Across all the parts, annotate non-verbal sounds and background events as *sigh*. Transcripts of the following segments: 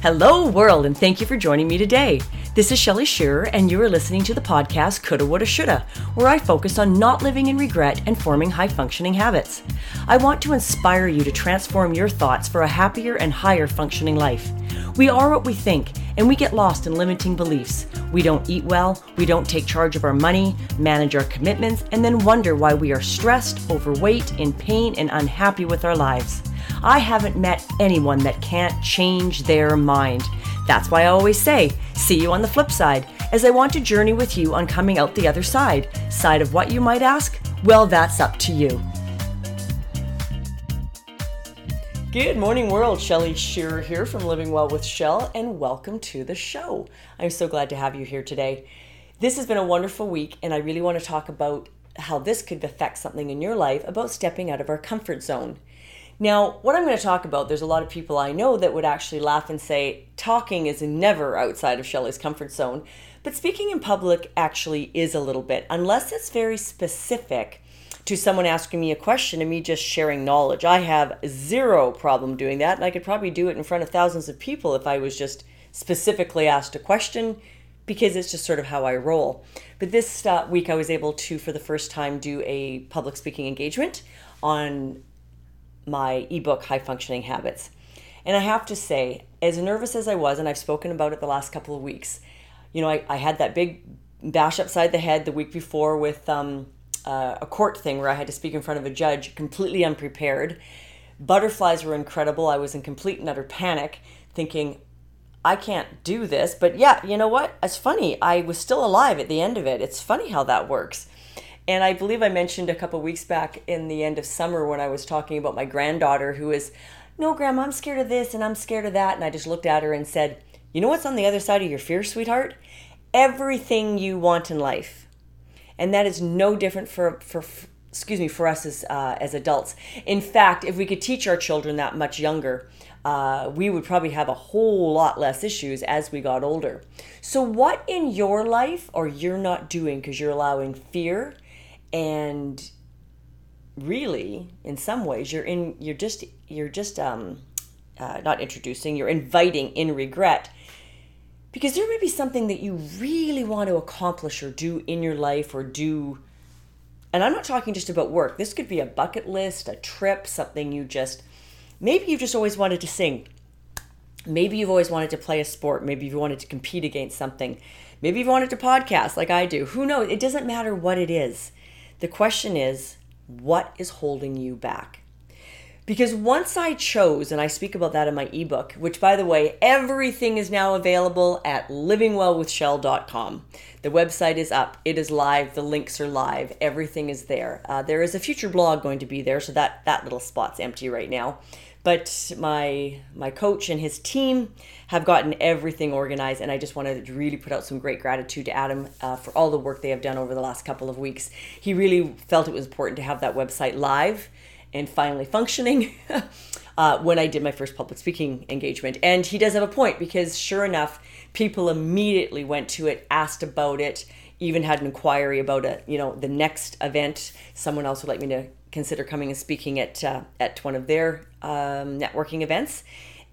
Hello, world, and thank you for joining me today. This is Shelly Shearer, and you are listening to the podcast Coulda, Woulda, Shoulda, where I focus on not living in regret and forming high functioning habits. I want to inspire you to transform your thoughts for a happier and higher functioning life. We are what we think, and we get lost in limiting beliefs. We don't eat well, we don't take charge of our money, manage our commitments, and then wonder why we are stressed, overweight, in pain, and unhappy with our lives. I haven't met anyone that can't change their mind. That's why I always say, see you on the flip side, as I want to journey with you on coming out the other side. Side of what you might ask? Well, that's up to you. Good morning, world. Shelly Shearer here from Living Well with Shell, and welcome to the show. I'm so glad to have you here today. This has been a wonderful week, and I really want to talk about how this could affect something in your life about stepping out of our comfort zone. Now, what I'm going to talk about, there's a lot of people I know that would actually laugh and say, talking is never outside of Shelley's comfort zone. But speaking in public actually is a little bit, unless it's very specific to someone asking me a question and me just sharing knowledge. I have zero problem doing that, and I could probably do it in front of thousands of people if I was just specifically asked a question because it's just sort of how I roll. But this uh, week I was able to, for the first time, do a public speaking engagement on my ebook, High Functioning Habits. And I have to say, as nervous as I was, and I've spoken about it the last couple of weeks, you know, I, I had that big bash upside the head the week before with um, uh, a court thing where I had to speak in front of a judge completely unprepared. Butterflies were incredible. I was in complete and utter panic, thinking, I can't do this. But yeah, you know what? It's funny. I was still alive at the end of it. It's funny how that works. And I believe I mentioned a couple weeks back in the end of summer when I was talking about my granddaughter who is, no, Grandma, I'm scared of this and I'm scared of that. And I just looked at her and said, You know what's on the other side of your fear, sweetheart? Everything you want in life. And that is no different for, for excuse me, for us as, uh, as adults. In fact, if we could teach our children that much younger, uh, we would probably have a whole lot less issues as we got older. So, what in your life are you not doing because you're allowing fear and really in some ways you're in you're just you're just um uh, not introducing you're inviting in regret. Because there may be something that you really want to accomplish or do in your life or do and i'm not talking just about work. This could be a bucket list a trip something you just maybe you just always wanted to sing. Maybe you've always wanted to play a sport. Maybe you wanted to compete against something. Maybe you've wanted to podcast like i do. Who knows? It doesn't matter what it is the question is, what is holding you back? Because once I chose, and I speak about that in my ebook, which by the way, everything is now available at livingwellwithshell.com. The website is up, it is live, the links are live, everything is there. Uh, there is a future blog going to be there, so that, that little spot's empty right now but my my coach and his team have gotten everything organized and i just wanted to really put out some great gratitude to adam uh, for all the work they have done over the last couple of weeks. He really felt it was important to have that website live and finally functioning *laughs* uh, when i did my first public speaking engagement. And he does have a point because sure enough people immediately went to it asked about it even had an inquiry about it you know the next event. Someone else would like me to consider coming and speaking at uh, at one of their um, networking events,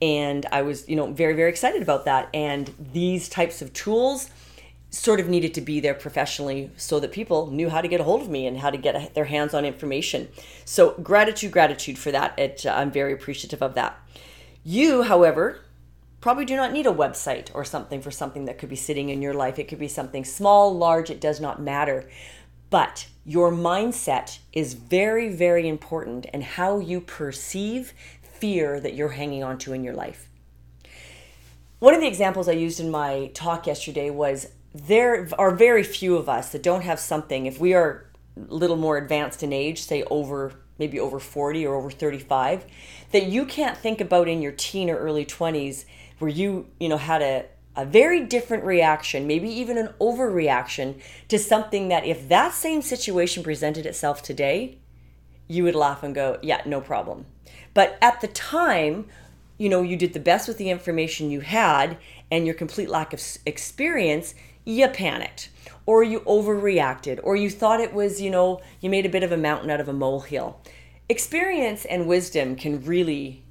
and I was you know very very excited about that. And these types of tools sort of needed to be there professionally so that people knew how to get a hold of me and how to get their hands on information. So gratitude, gratitude for that. It, uh, I'm very appreciative of that. You, however, probably do not need a website or something for something that could be sitting in your life. It could be something small, large, it does not matter. But your mindset is very, very important and how you perceive fear that you're hanging on to in your life. One of the examples I used in my talk yesterday was there are very few of us that don't have something, if we are a little more advanced in age, say over maybe over 40 or over 35, that you can't think about in your teen or early 20s where you, you know, had a a very different reaction, maybe even an overreaction to something that if that same situation presented itself today, you would laugh and go, yeah, no problem. But at the time, you know, you did the best with the information you had and your complete lack of experience, you panicked or you overreacted or you thought it was, you know, you made a bit of a mountain out of a molehill. Experience and wisdom can really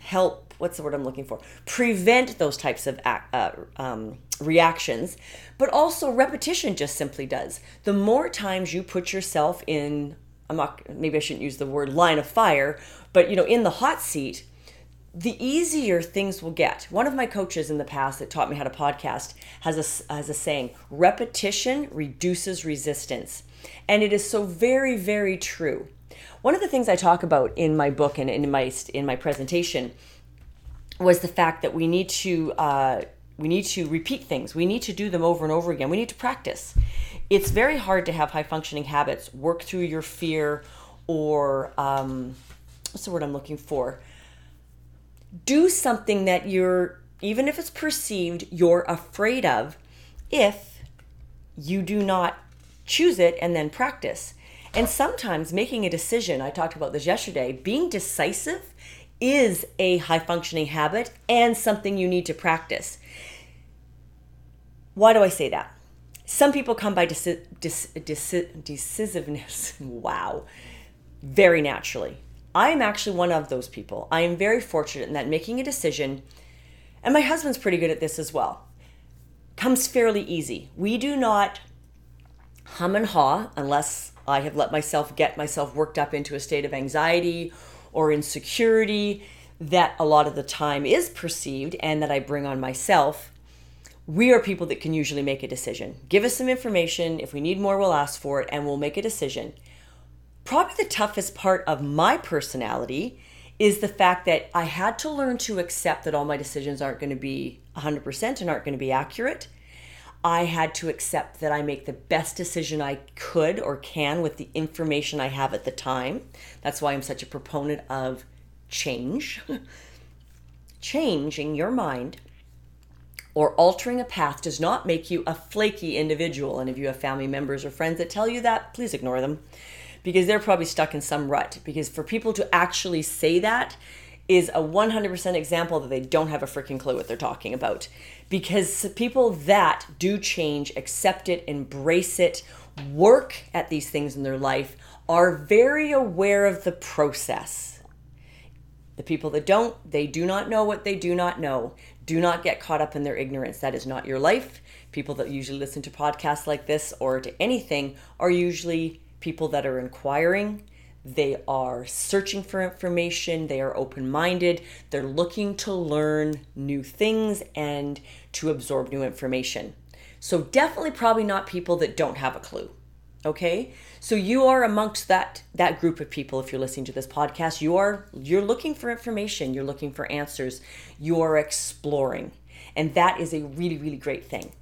help what's the word I'm looking for? Prevent those types of uh, um, reactions, but also repetition just simply does. The more times you put yourself in, I'm not, maybe I shouldn't use the word line of fire, but you know, in the hot seat, the easier things will get. One of my coaches in the past that taught me how to podcast has a, has a saying repetition reduces resistance. And it is so very, very true. One of the things I talk about in my book and in my, in my presentation was the fact that we need to uh, we need to repeat things. We need to do them over and over again. We need to practice. It's very hard to have high functioning habits, work through your fear, or um, what's the word I'm looking for? Do something that you're, even if it's perceived, you're afraid of, if you do not choose it and then practice. And sometimes making a decision, I talked about this yesterday, being decisive is a high functioning habit and something you need to practice. Why do I say that? Some people come by deci- decisiveness, *laughs* wow, very naturally. I am actually one of those people. I am very fortunate in that making a decision, and my husband's pretty good at this as well, comes fairly easy. We do not hum and haw unless I have let myself get myself worked up into a state of anxiety or insecurity that a lot of the time is perceived and that I bring on myself, we are people that can usually make a decision. Give us some information. If we need more, we'll ask for it and we'll make a decision. Probably the toughest part of my personality is the fact that I had to learn to accept that all my decisions aren't going to be 100% and aren't going to be accurate. I had to accept that I make the best decision I could or can with the information I have at the time. That's why I'm such a proponent of change. *laughs* Changing your mind or altering a path does not make you a flaky individual. And if you have family members or friends that tell you that, please ignore them because they're probably stuck in some rut. Because for people to actually say that, is a 100% example that they don't have a freaking clue what they're talking about. Because people that do change, accept it, embrace it, work at these things in their life are very aware of the process. The people that don't, they do not know what they do not know. Do not get caught up in their ignorance. That is not your life. People that usually listen to podcasts like this or to anything are usually people that are inquiring they are searching for information, they are open minded, they're looking to learn new things and to absorb new information. So, definitely, probably not people that don't have a clue. Okay, so you are amongst that that group of people. If you're listening to this podcast, you are you're looking for information, you're looking for answers, you are exploring, and that is a really really great thing.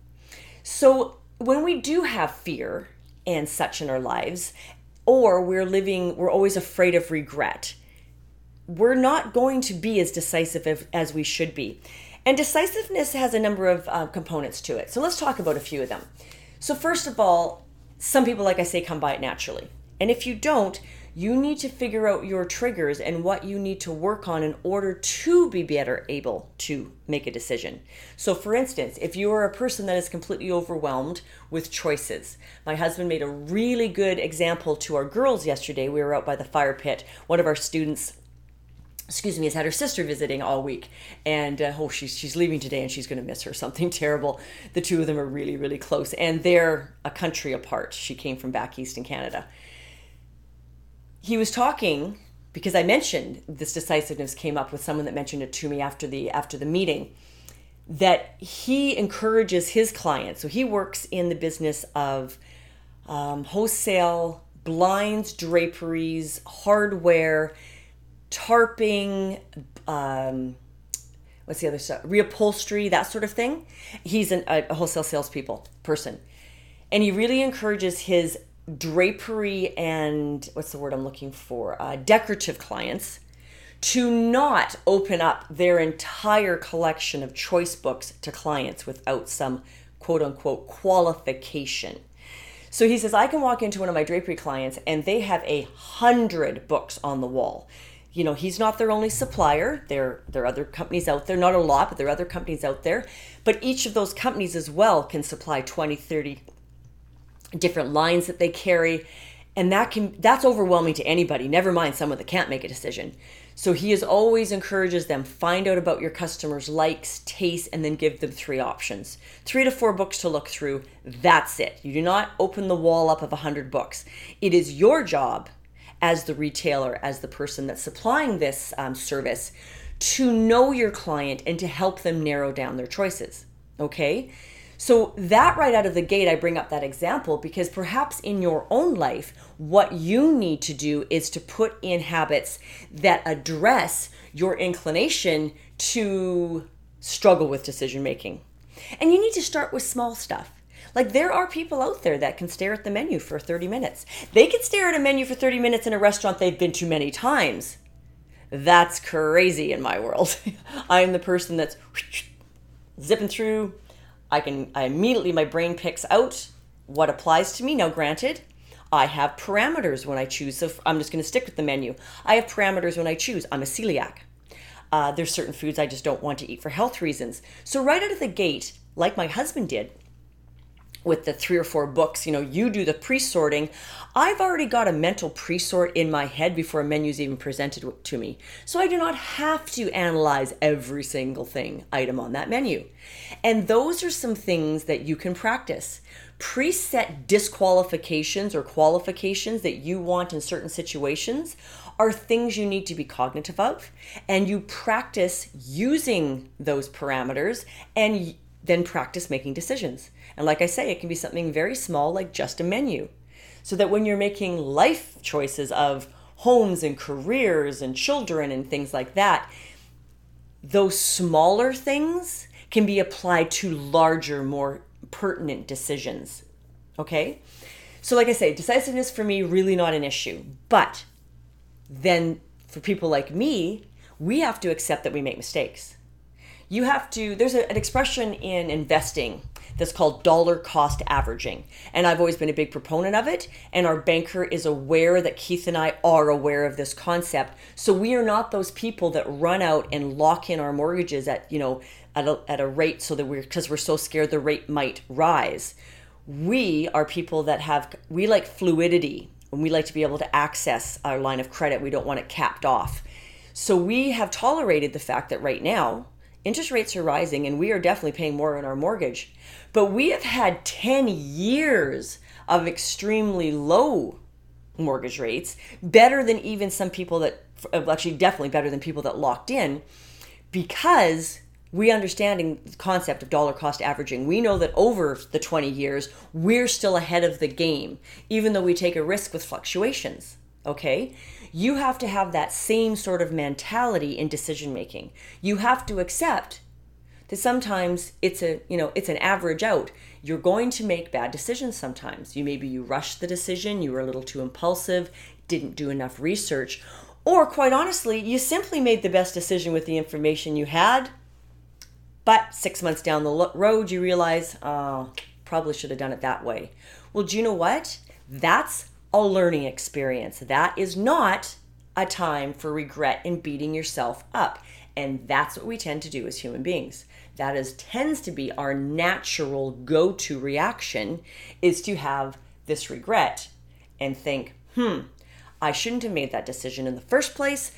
So when we do have fear and such in our lives, or we're living, we're always afraid of regret. We're not going to be as decisive as we should be. And decisiveness has a number of uh, components to it. So let's talk about a few of them. So, first of all, some people, like I say, come by it naturally. And if you don't, you need to figure out your triggers and what you need to work on in order to be better able to make a decision. So, for instance, if you are a person that is completely overwhelmed with choices, my husband made a really good example to our girls yesterday. We were out by the fire pit. One of our students excuse me, has had her sister visiting all week, and uh, oh, she's she's leaving today, and she's going to miss her. *laughs* Something terrible. The two of them are really really close, and they're a country apart. She came from back east in Canada, he was talking because I mentioned this decisiveness came up with someone that mentioned it to me after the after the meeting that he encourages his clients. So he works in the business of um, wholesale blinds, draperies, hardware, tarping, um, what's the other stuff? Reupholstery, that sort of thing. He's an, a wholesale salespeople person, and he really encourages his drapery and what's the word I'm looking for? Uh, decorative clients to not open up their entire collection of choice books to clients without some quote unquote qualification. So he says, I can walk into one of my drapery clients and they have a hundred books on the wall. You know, he's not their only supplier. There, there are other companies out there, not a lot, but there are other companies out there. But each of those companies as well can supply 20, 30, different lines that they carry. And that can that's overwhelming to anybody, never mind someone that can't make a decision. So he is always encourages them find out about your customers' likes, tastes, and then give them three options. Three to four books to look through. That's it. You do not open the wall up of a hundred books. It is your job as the retailer, as the person that's supplying this um, service, to know your client and to help them narrow down their choices. Okay? So, that right out of the gate, I bring up that example because perhaps in your own life, what you need to do is to put in habits that address your inclination to struggle with decision making. And you need to start with small stuff. Like there are people out there that can stare at the menu for 30 minutes. They can stare at a menu for 30 minutes in a restaurant they've been to many times. That's crazy in my world. *laughs* I am the person that's zipping through I can I immediately my brain picks out what applies to me. Now, granted, I have parameters when I choose. So I'm just going to stick with the menu. I have parameters when I choose. I'm a celiac. Uh, there's certain foods I just don't want to eat for health reasons. So right out of the gate, like my husband did, with the three or four books, you know, you do the pre sorting. I've already got a mental pre sort in my head before a menu's even presented to me. So I do not have to analyze every single thing item on that menu. And those are some things that you can practice. Preset disqualifications or qualifications that you want in certain situations are things you need to be cognitive of. And you practice using those parameters and then practice making decisions. And like I say, it can be something very small, like just a menu. So that when you're making life choices of homes and careers and children and things like that, those smaller things can be applied to larger, more pertinent decisions. Okay? So, like I say, decisiveness for me, really not an issue. But then for people like me, we have to accept that we make mistakes you have to there's a, an expression in investing that's called dollar cost averaging. And i've always been a big proponent of it. And our banker is aware that keith and i are aware of this concept. So we are not those people that run out and lock in our mortgages at you know at a, at a rate so that we're because we're so scared the rate might rise. We are people that have we like fluidity and we like to be able to access our line of credit. We don't want it capped off. So we have tolerated the fact that right now interest rates are rising and we are definitely paying more on our mortgage. But we have had 10 years of extremely low mortgage rates, better than even some people that, actually, definitely better than people that locked in, because we understanding the concept of dollar cost averaging. We know that over the 20 years, we're still ahead of the game, even though we take a risk with fluctuations. Okay? you have to have that same sort of mentality in decision making. You have to accept sometimes it's a, you know, it's an average out. You're going to make bad decisions sometimes. You maybe you rushed the decision, you were a little too impulsive, didn't do enough research, or quite honestly, you simply made the best decision with the information you had. But 6 months down the road you realize, oh, probably should have done it that way. Well, do you know what? That's a learning experience. That is not a time for regret and beating yourself up. And that's what we tend to do as human beings. That is tends to be our natural go-to reaction is to have this regret and think, "Hmm, I shouldn't have made that decision in the first place."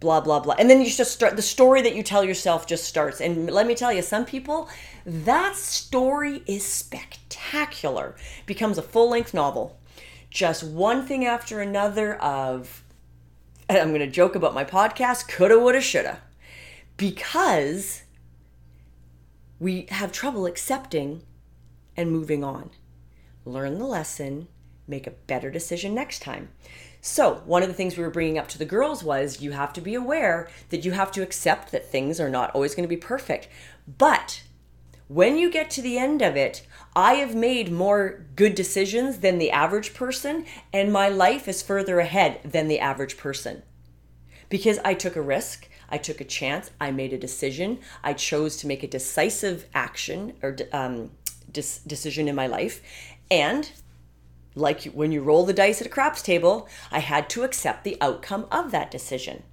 Blah blah blah. And then you just start the story that you tell yourself just starts. And let me tell you, some people that story is spectacular. Becomes a full-length novel just one thing after another of I'm going to joke about my podcast coulda woulda shoulda because we have trouble accepting and moving on. Learn the lesson, make a better decision next time. So, one of the things we were bringing up to the girls was you have to be aware that you have to accept that things are not always going to be perfect. But when you get to the end of it, I have made more good decisions than the average person, and my life is further ahead than the average person. Because I took a risk, I took a chance, I made a decision, I chose to make a decisive action or um, dis- decision in my life, and like when you roll the dice at a craps table, I had to accept the outcome of that decision.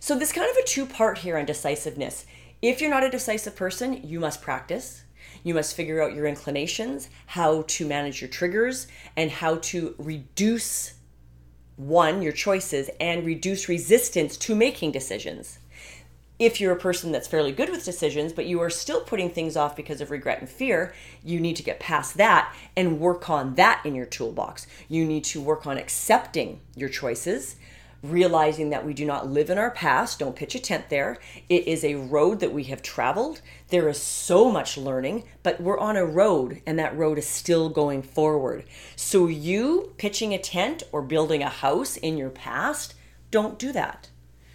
So, this kind of a two part here on decisiveness. If you're not a decisive person, you must practice You must figure out your inclinations, how to manage your triggers, and how to reduce one, your choices, and reduce resistance to making decisions. If you're a person that's fairly good with decisions, but you are still putting things off because of regret and fear, you need to get past that and work on that in your toolbox. You need to work on accepting your choices, realizing that we do not live in our past. Don't pitch a tent there. It is a road that we have traveled. There is so much learning, but we're on a road and that road is still going forward. So, you pitching a tent or building a house in your past, don't do that.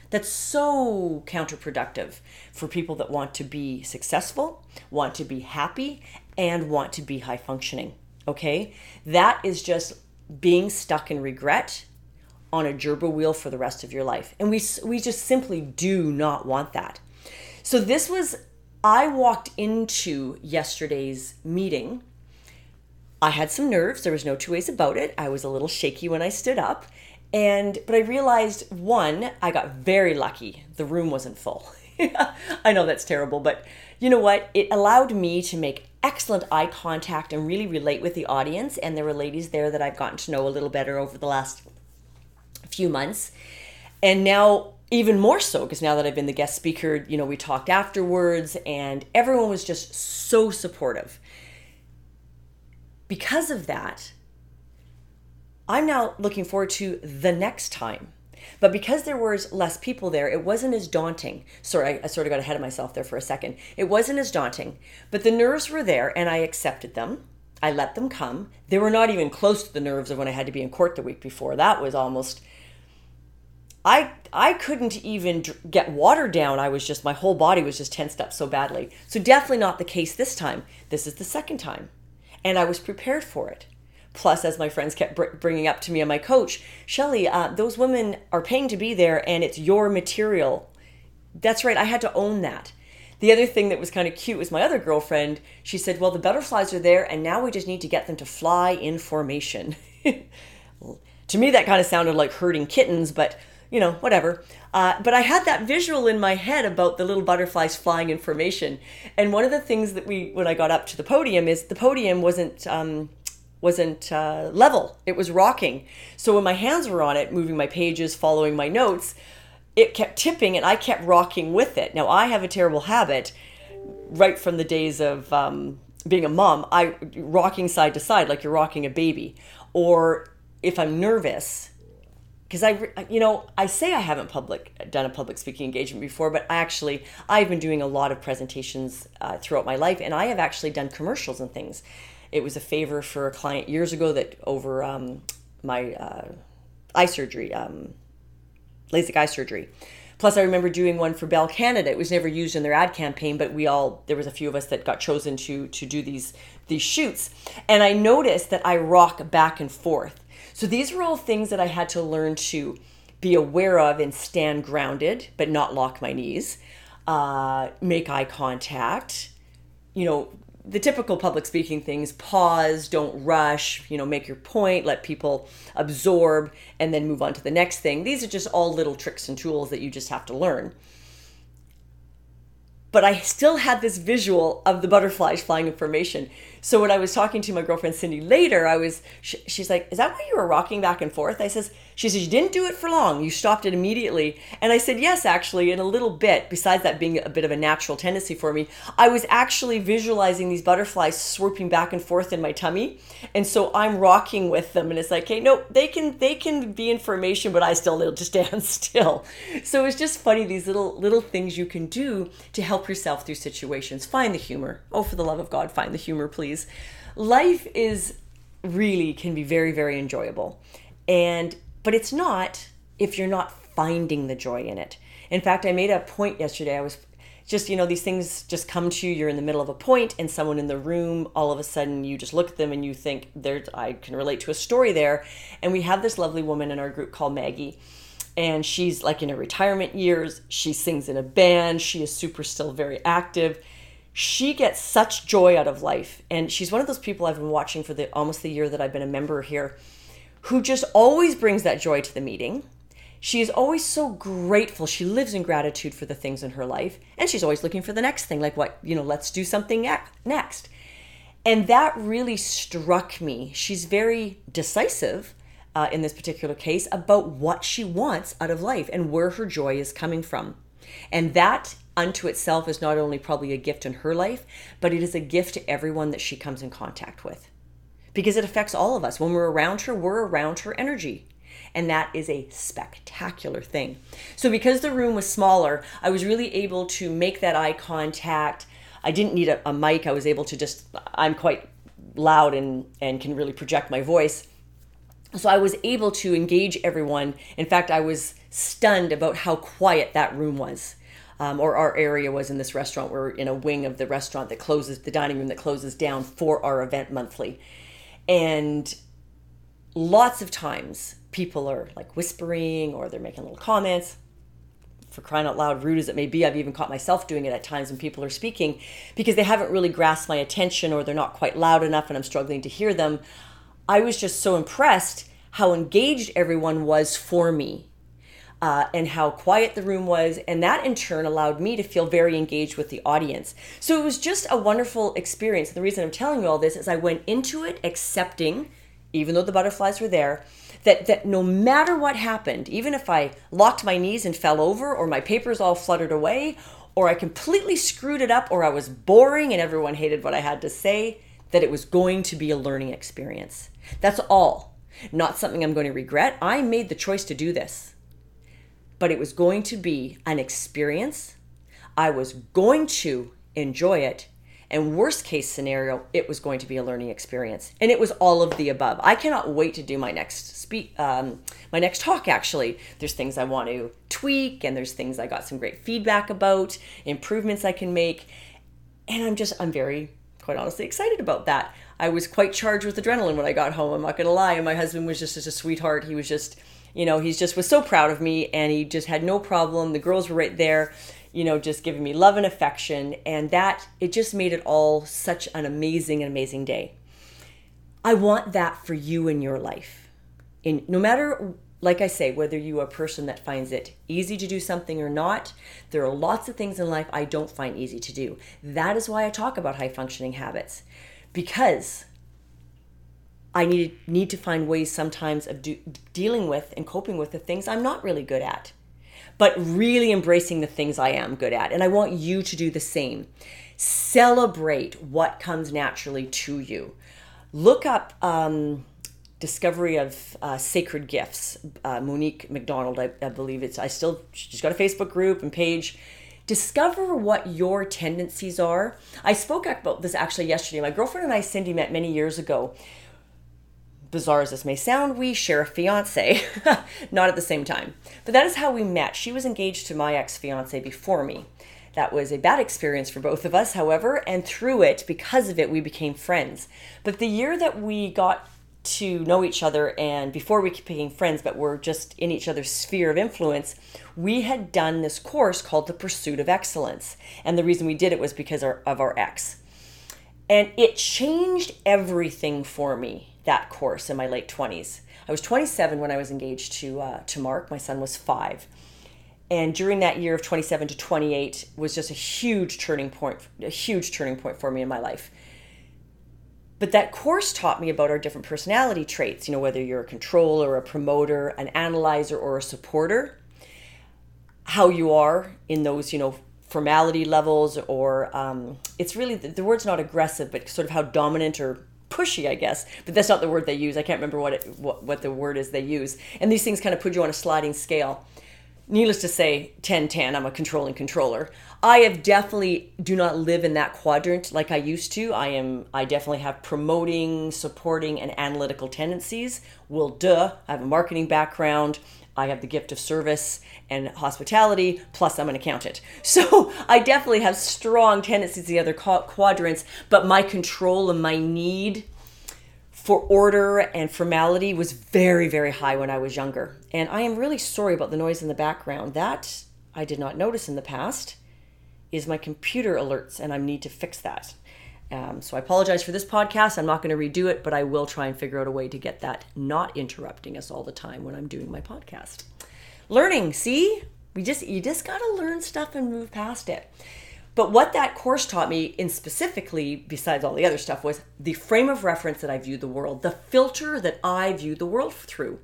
That's so counterproductive for people that want to be successful, want to be happy, and want to be high functioning. Okay? That is just being stuck in regret on a gerbil wheel for the rest of your life. And we, we just simply do not want that. So, this was, I walked into yesterday's meeting. I had some nerves. There was no two ways about it. I was a little shaky when I stood up. And, but I realized one, I got very lucky. The room wasn't full. *laughs* I know that's terrible, but you know what? It allowed me to make excellent eye contact and really relate with the audience. And there were ladies there that I've gotten to know a little better over the last few months. And now, even more so, because now that I've been the guest speaker, you know, we talked afterwards and everyone was just so supportive. Because of that, I'm now looking forward to the next time. But because there was less people there, it wasn't as daunting. Sorry, I, I, sort of got ahead of myself there for a second. It wasn't as daunting, but the nerves were there and I accepted them. I let them come. They were not even close to the nerves of when I had to be in court the week before. That was almost I I couldn't even get water down. I was just my whole body was just tensed up so badly. So definitely not the case this time. This is the second time, and I was prepared for it. Plus, as my friends kept br- bringing up to me and my coach, Shelly, uh, those women are paying to be there, and it's your material. That's right. I had to own that. The other thing that was kind of cute was my other girlfriend. She said, "Well, the butterflies are there, and now we just need to get them to fly in formation." *laughs* to me, that kind of sounded like herding kittens, but you know, whatever. Uh, but I had that visual in my head about the little butterflies flying in formation. And one of the things that we, when I got up to the podium, is the podium wasn't. Um, wasn't uh, level it was rocking so when my hands were on it moving my pages following my notes it kept tipping and i kept rocking with it now i have a terrible habit right from the days of um, being a mom i rocking side to side like you're rocking a baby or if i'm nervous because I, you know, I say I haven't public done a public speaking engagement before, but I actually I've been doing a lot of presentations uh, throughout my life, and I have actually done commercials and things. It was a favor for a client years ago that over um, my uh, eye surgery, um, LASIK eye surgery. Plus, I remember doing one for Bell Canada. It was never used in their ad campaign, but we all there was a few of us that got chosen to to do these these shoots, and I noticed that I rock back and forth so these were all things that I had to learn to be aware of and stand grounded, but not lock my knees, uh, make eye contact, you know, the typical public speaking things pause, don't rush, you know, make your point, let people absorb, and then move on to the next thing. These are just all little tricks and tools that you just have to learn but I still had this visual of the butterflies flying in formation. So when I was talking to my girlfriend Cindy later, I was she, she's like, "Is that why you were rocking back and forth?" I says, "She says you didn't do it for long. You stopped it immediately." And I said, "Yes, actually, in a little bit. Besides that being a bit of a natural tendency for me, I was actually visualizing these butterflies swooping back and forth in my tummy, and so I'm rocking with them. And it's like, hey, no, they can they can be information, but I still need to stand still. So it's just funny these little little things you can do to help help yourself through situations. Find the humor. Oh, for the love of God, find the humor, please. Life is really can be very, very enjoyable. And, but it's not if you're not finding the joy in it. In fact, I made a point yesterday. I was just, you know, these things just come to you. You're in the middle of a point, and someone in the room, all of a sudden, you just look at them and you think, there's, I can relate to a story there. And we have this lovely woman in our group called Maggie and she's like in her retirement years. She sings in a band. She is super still very active. She gets such joy out of life. And she's one of those people I've been watching for the almost the year that I've been a member here who just always brings that joy to the meeting. She is always so grateful. She lives in gratitude for the things in her life. And she's always looking for the next thing, like what, you know, let's do something next. And that really struck me. She's very decisive uh, in this particular case about what she wants out of life and where her joy is coming from. And that unto itself is not only probably a gift in her life, but it is a gift to everyone that she comes in contact with. Because it affects all of us. When we're around her, we're around her energy. And that is a spectacular thing. So, because the room was smaller, I was really able to make that eye contact. I didn't need a, a mic. I was able to just, I'm quite loud and, and can really project my voice. So I was able to engage everyone. In fact, I was stunned about how quiet that room was. Um, or our area was in this restaurant. We're in a wing of the restaurant that closes, the dining room that closes down for our event monthly. And lots of times people are like whispering or they're making little comments. For crying out loud, rude as it may be, I've even caught myself doing it at times when people are speaking because they haven't really grasped my attention or they're not quite loud enough and I'm struggling to hear them. I was just so impressed how engaged everyone was for me uh, and how quiet the room was. And that in turn allowed me to feel very engaged with the audience. So it was just a wonderful experience. The reason I'm telling you all this is I went into it accepting, even though the butterflies were there, that, that no matter what happened, even if I locked my knees and fell over, or my papers all fluttered away, or I completely screwed it up, or I was boring and everyone hated what I had to say, that it was going to be a learning experience. That's all. Not something I'm going to regret. I made the choice to do this but it was going to be an experience. I was going to enjoy it. And worst case scenario, it was going to be a learning experience. And it was all of the above. I cannot wait to do my next speak, um, my next talk. Actually, there's things I want to tweak, and there's things I got some great feedback about, improvements I can make, and I'm just I'm very quite honestly excited about that. I was quite charged with adrenaline when I got home. I'm not going to lie. And my husband was just such a sweetheart. He was just you know, he's just was so proud of me and he just had no problem. The girls were right there, you know, just giving me love and affection. And that, it just made it all such an amazing, amazing day. I want that for you in your life. In no matter like I say, whether you are a person that finds it easy to do something or not, there are lots of things in life I don't find easy to do. That is why I talk about high functioning habits. Because I need need to find ways sometimes of do, dealing with and coping with the things I'm not really good at, but really embracing the things I am good at. And I want you to do the same. Celebrate what comes naturally to you. Look up um, Discovery of uh, Sacred Gifts. Uh, Monique McDonald, I, I believe it's. I still she's got a Facebook group and page discover what your tendencies are. I spoke about this actually yesterday. My girlfriend and I, Cindy, met many years ago bizarre as this may sound, we share a fiance, *laughs* not at the same time. But that is how we met. She was engaged to my ex fiance before me. That was a bad experience for both of us, however, and through it, because of it, we became friends. But the year that we got to know each other, and before we became friends, but were just in each other's sphere of influence, we had done this course called The Pursuit of Excellence. And the reason we did it was because of our ex. And it changed everything for me that course in my late 20s. I was 27 when I was engaged to uh, to Mark. My son was five, and during that year of 27 to 28 was just a huge turning point, a huge turning point for me in my life. But that course taught me about our different personality traits. You know, whether you're a controller, a promoter, an analyzer, or a supporter, how you are in those, you know, formality levels, or um, it's really the, the word's not aggressive, but sort of how dominant or pushy, I guess, but that's not the word they use. I can't remember what it what, what the word is they use. And these things kind of put you on a sliding scale. Needless to say, 10 10, I'm a controlling controller. I have definitely do not live in that quadrant like I used to. I am I definitely have promoting, supporting, and analytical tendencies. Well, duh, I have a marketing background. I have the gift of service and hospitality, plus I'm an accountant. *laughs* So I definitely have strong tendencies the other quadrants, but my control and my need for order and formality was very, very high when I was younger. And I am really sorry about the noise in the background. That I did not notice in the past is my computer alerts, and I need to fix that. Um, so I apologize for this podcast. I'm not going to redo it, but I will try and figure out a way to get that not interrupting us all the time when I'm doing my podcast. Learning, see? We just you just got to learn stuff and move past it. But what that course taught me, in specifically, besides all the other stuff, was the frame of reference that I view the world, the filter that I view the world through.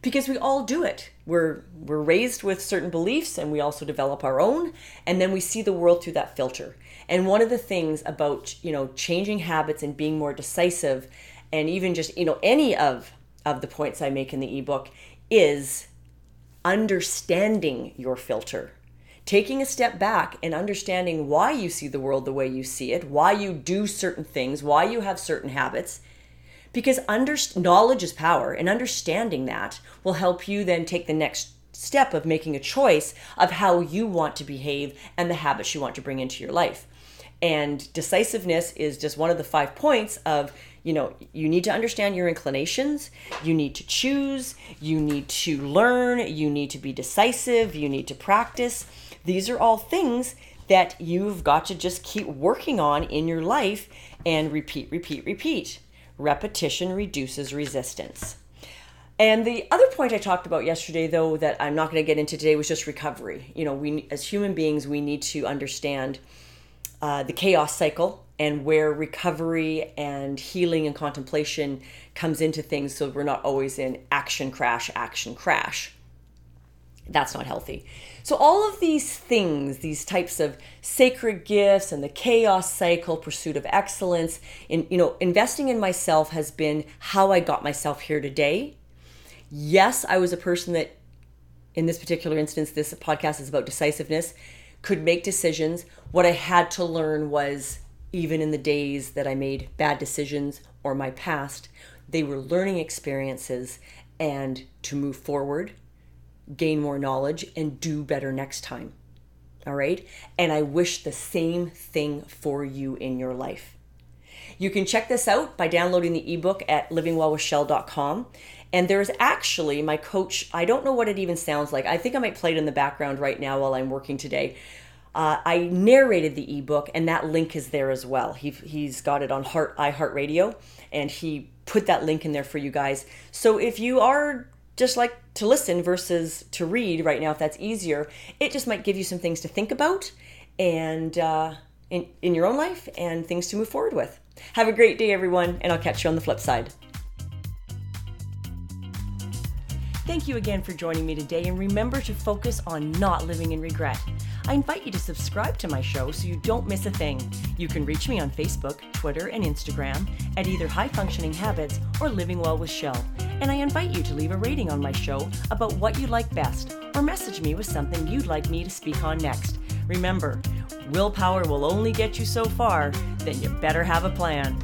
Because we all do it. We're we're raised with certain beliefs and we also develop our own, and then we see the world through that filter. And one of the things about, you know, changing habits and being more decisive and even just, you know, any of of the points I make in the ebook is understanding your filter taking a step back and understanding why you see the world the way you see it, why you do certain things, why you have certain habits. Because under, knowledge is power, and understanding that will help you then take the next step of making a choice of how you want to behave and the habits you want to bring into your life. And decisiveness is just one of the five points of, you know, you need to understand your inclinations, you need to choose, you need to learn, you need to be decisive, you need to practice. These are all things that you've got to just keep working on in your life and repeat, repeat, repeat. Repetition reduces resistance. And the other point I talked about yesterday, though, that I'm not going to get into today, was just recovery. You know, we as human beings, we need to understand uh, the chaos cycle and where recovery and healing and contemplation comes into things, so we're not always in action crash, action crash. That's not healthy. So, all of these things, these types of sacred gifts and the chaos cycle, pursuit of excellence, in you know, investing in myself has been how I got myself here today. Yes, I was a person that, in this particular instance, this podcast is about decisiveness, could make decisions. What I had to learn was even in the days that I made bad decisions or my past, they were learning experiences and to move forward gain more knowledge, and do better next time. All right. And I wish the same thing for you in your life. You can check this out by downloading the ebook at livingwellwithshell.com. And there's actually my coach, I don't know what it even sounds like. I think I might play it in the background right now while I'm working today. Uh, I narrated the ebook, and that link is there as well. He, he's got it on Heart iHeartRadio, and he put that link in there for you guys. So if you are just like to listen versus to read right now if that's easier it just might give you some things to think about and uh, in, in your own life and things to move forward with have a great day everyone and i'll catch you on the flip side Thank you again for joining me today, and remember to focus on not living in regret. I invite you to subscribe to my show so you don't miss a thing. You can reach me on Facebook, Twitter, and Instagram at either High Functioning Habits or Living Well with Shell. And I invite you to leave a rating on my show about what you like best or message me with something you'd like me to speak on next. Remember, willpower will only get you so far, then you better have a plan.